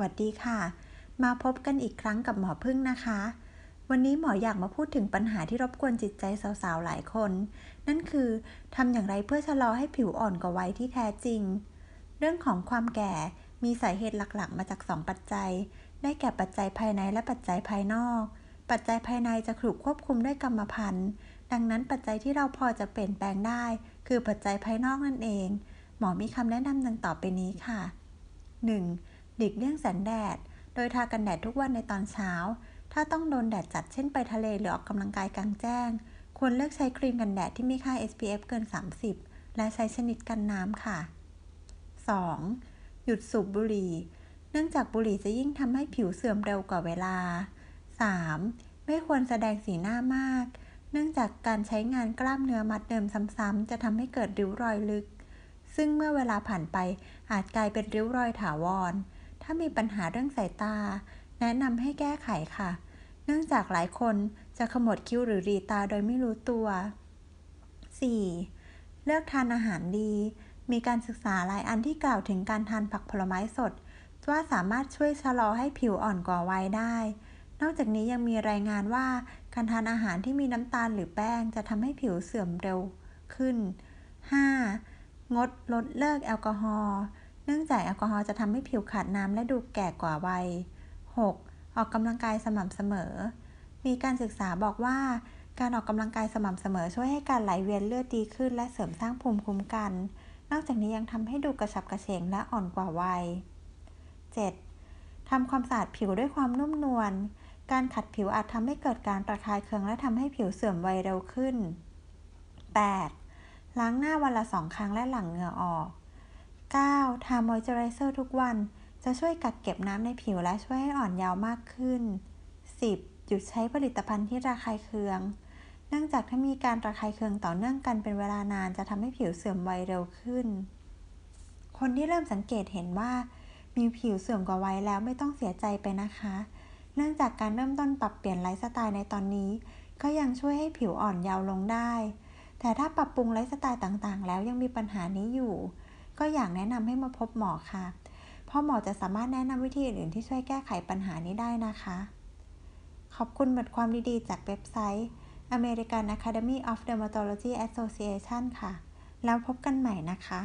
วัสดีค่ะ มาพบกันอีกครั้งกับหมอพึ่งนะคะ วันนี้หมออยากมาพูดถึงปัญหาที่รบกวนจิตใจสาวๆหลายคน นั่นคือทำอย่างไรเพื่อชะลอให้ผิวอ่อนกว่าวัยที่แท้จริง เรื่องของความแก่มีสาเหตุหลักๆ มาจาก 2 ปัจจัย ได้แก่ปัจจัยภายในและปัจจัยภายนอก ปัจจัยภายในจะถูกควบคุมด้วยกรรมพันธุ์ ดังนั้นปัจจัยที่เราพอจะเปลี่ยนแปลงได้ คือปัจจัยภายนอกนั่นเอง หมอมีคำแนะนำดังต่อไปนี้ค่ะ 1. หลีกเลี่ยงแสงแดด โดยทากันแดดทุกวันในตอนเช้า ถ้าต้องโดนแดดจัดเช่นไปทะเลหรือออกกำลังกายกลางแจ้ง ควรเลือกใช้ครีมกันแดดที่มีค่า SPF เกิน 30 และใช้ชนิดกันน้ำค่ะ 2. หยุดสูบบุหรี่ เนื่องจากบุหรี่จะยิ่งทำให้ผิวเสื่อมเร็วกว่าเวลา 3. ไม่ควรแสดงสีหน้ามาก เนื่องจากการใช้งานกล้ามเนื้อมัดเดิมซ้ำๆจะทำให้เกิดริ้วรอยลึกซึ่งเมื่อเวลาผ่านไปอาจกลายเป็นริ้วรอยถาวร ถ้ามีปัญหาเรื่องสายตา แนะนำให้แก้ไขค่ะ เนื่องจากหลายคนจะขมวดคิ้วหรือรีตาโดยไม่รู้ตัว 4. เลือกทานอาหารดี มีการศึกษาหลายอันที่กล่าวถึงการทานผักผลไม้สด ว่าสามารถช่วยชะลอให้ผิวอ่อนกว่าวัยได้ นอกจากนี้ยังมีรายงานว่าการทานอาหารที่มีน้ำตาลหรือแป้งจะทำให้ผิวเสื่อมเร็วขึ้น 5. งดลดเลิกแอลกอฮอล์ เนื่องจากแอลกอฮอล์จะทำให้ผิวขาดน้ำและดูแก่กว่าวัย 6. ออกกำลังกายสม่ำเสมอ มีการศึกษาบอกว่า การออกกำลังกายสม่ำเสมอช่วยให้การไหลเวียนเลือดดีขึ้น และเสริมสร้างภูมิคุ้มกัน นอกจากนี้ยังทำให้ดูกระฉับกระเฉงและอ่อนกว่าวัย 7. ทำความสะอาดผิวด้วยความนุ่มนวล การขัดผิวอาจทำให้เกิดการระคายเคืองและทำให้ผิวเสื่อมวัยเร็วขึ้น 8. ล้างหน้าวันละสองครั้งและหลังเหงื่อออก 9. ทามอยเจอไรเซอร์ทุกวัน จะช่วยกักเก็บน้ำในผิวและช่วยให้อ่อนเยาว์มากขึ้น 10. หยุดใช้ผลิตภัณฑ์ที่ระคายเคือง เนื่องจากถ้ามีการระคายเคืองต่อเนื่องกันเป็นเวลานานจะทำให้ผิวเสื่อมวัยเร็วขึ้น คนที่เริ่มสังเกตเห็นว่า มีผิวเสื่อมกว่าวัยแล้วไม่ต้องเสียใจไปนะคะ เนื่องจากการเริ่มต้นปรับเปลี่ยนไลฟ์สไตล์ในตอนนี้ ก็ยังช่วยให้ผิวอ่อนเยาว์ลงได้ แต่ถ้าปรับปรุงไลฟ์สไตล์ต่างๆ แล้วยังมีปัญหานี้อยู่ ก็อยากแนะนำให้มาพบหมอค่ะเพราะหมอจะสามารถแนะนำวิธีอื่นที่ช่วยแก้ไขปัญหานี้ได้นะคะ ขอบคุณบทความดีๆ จากเว็บไซต์ American Academy of Dermatology Association ค่ะ แล้วพบกันใหม่นะคะ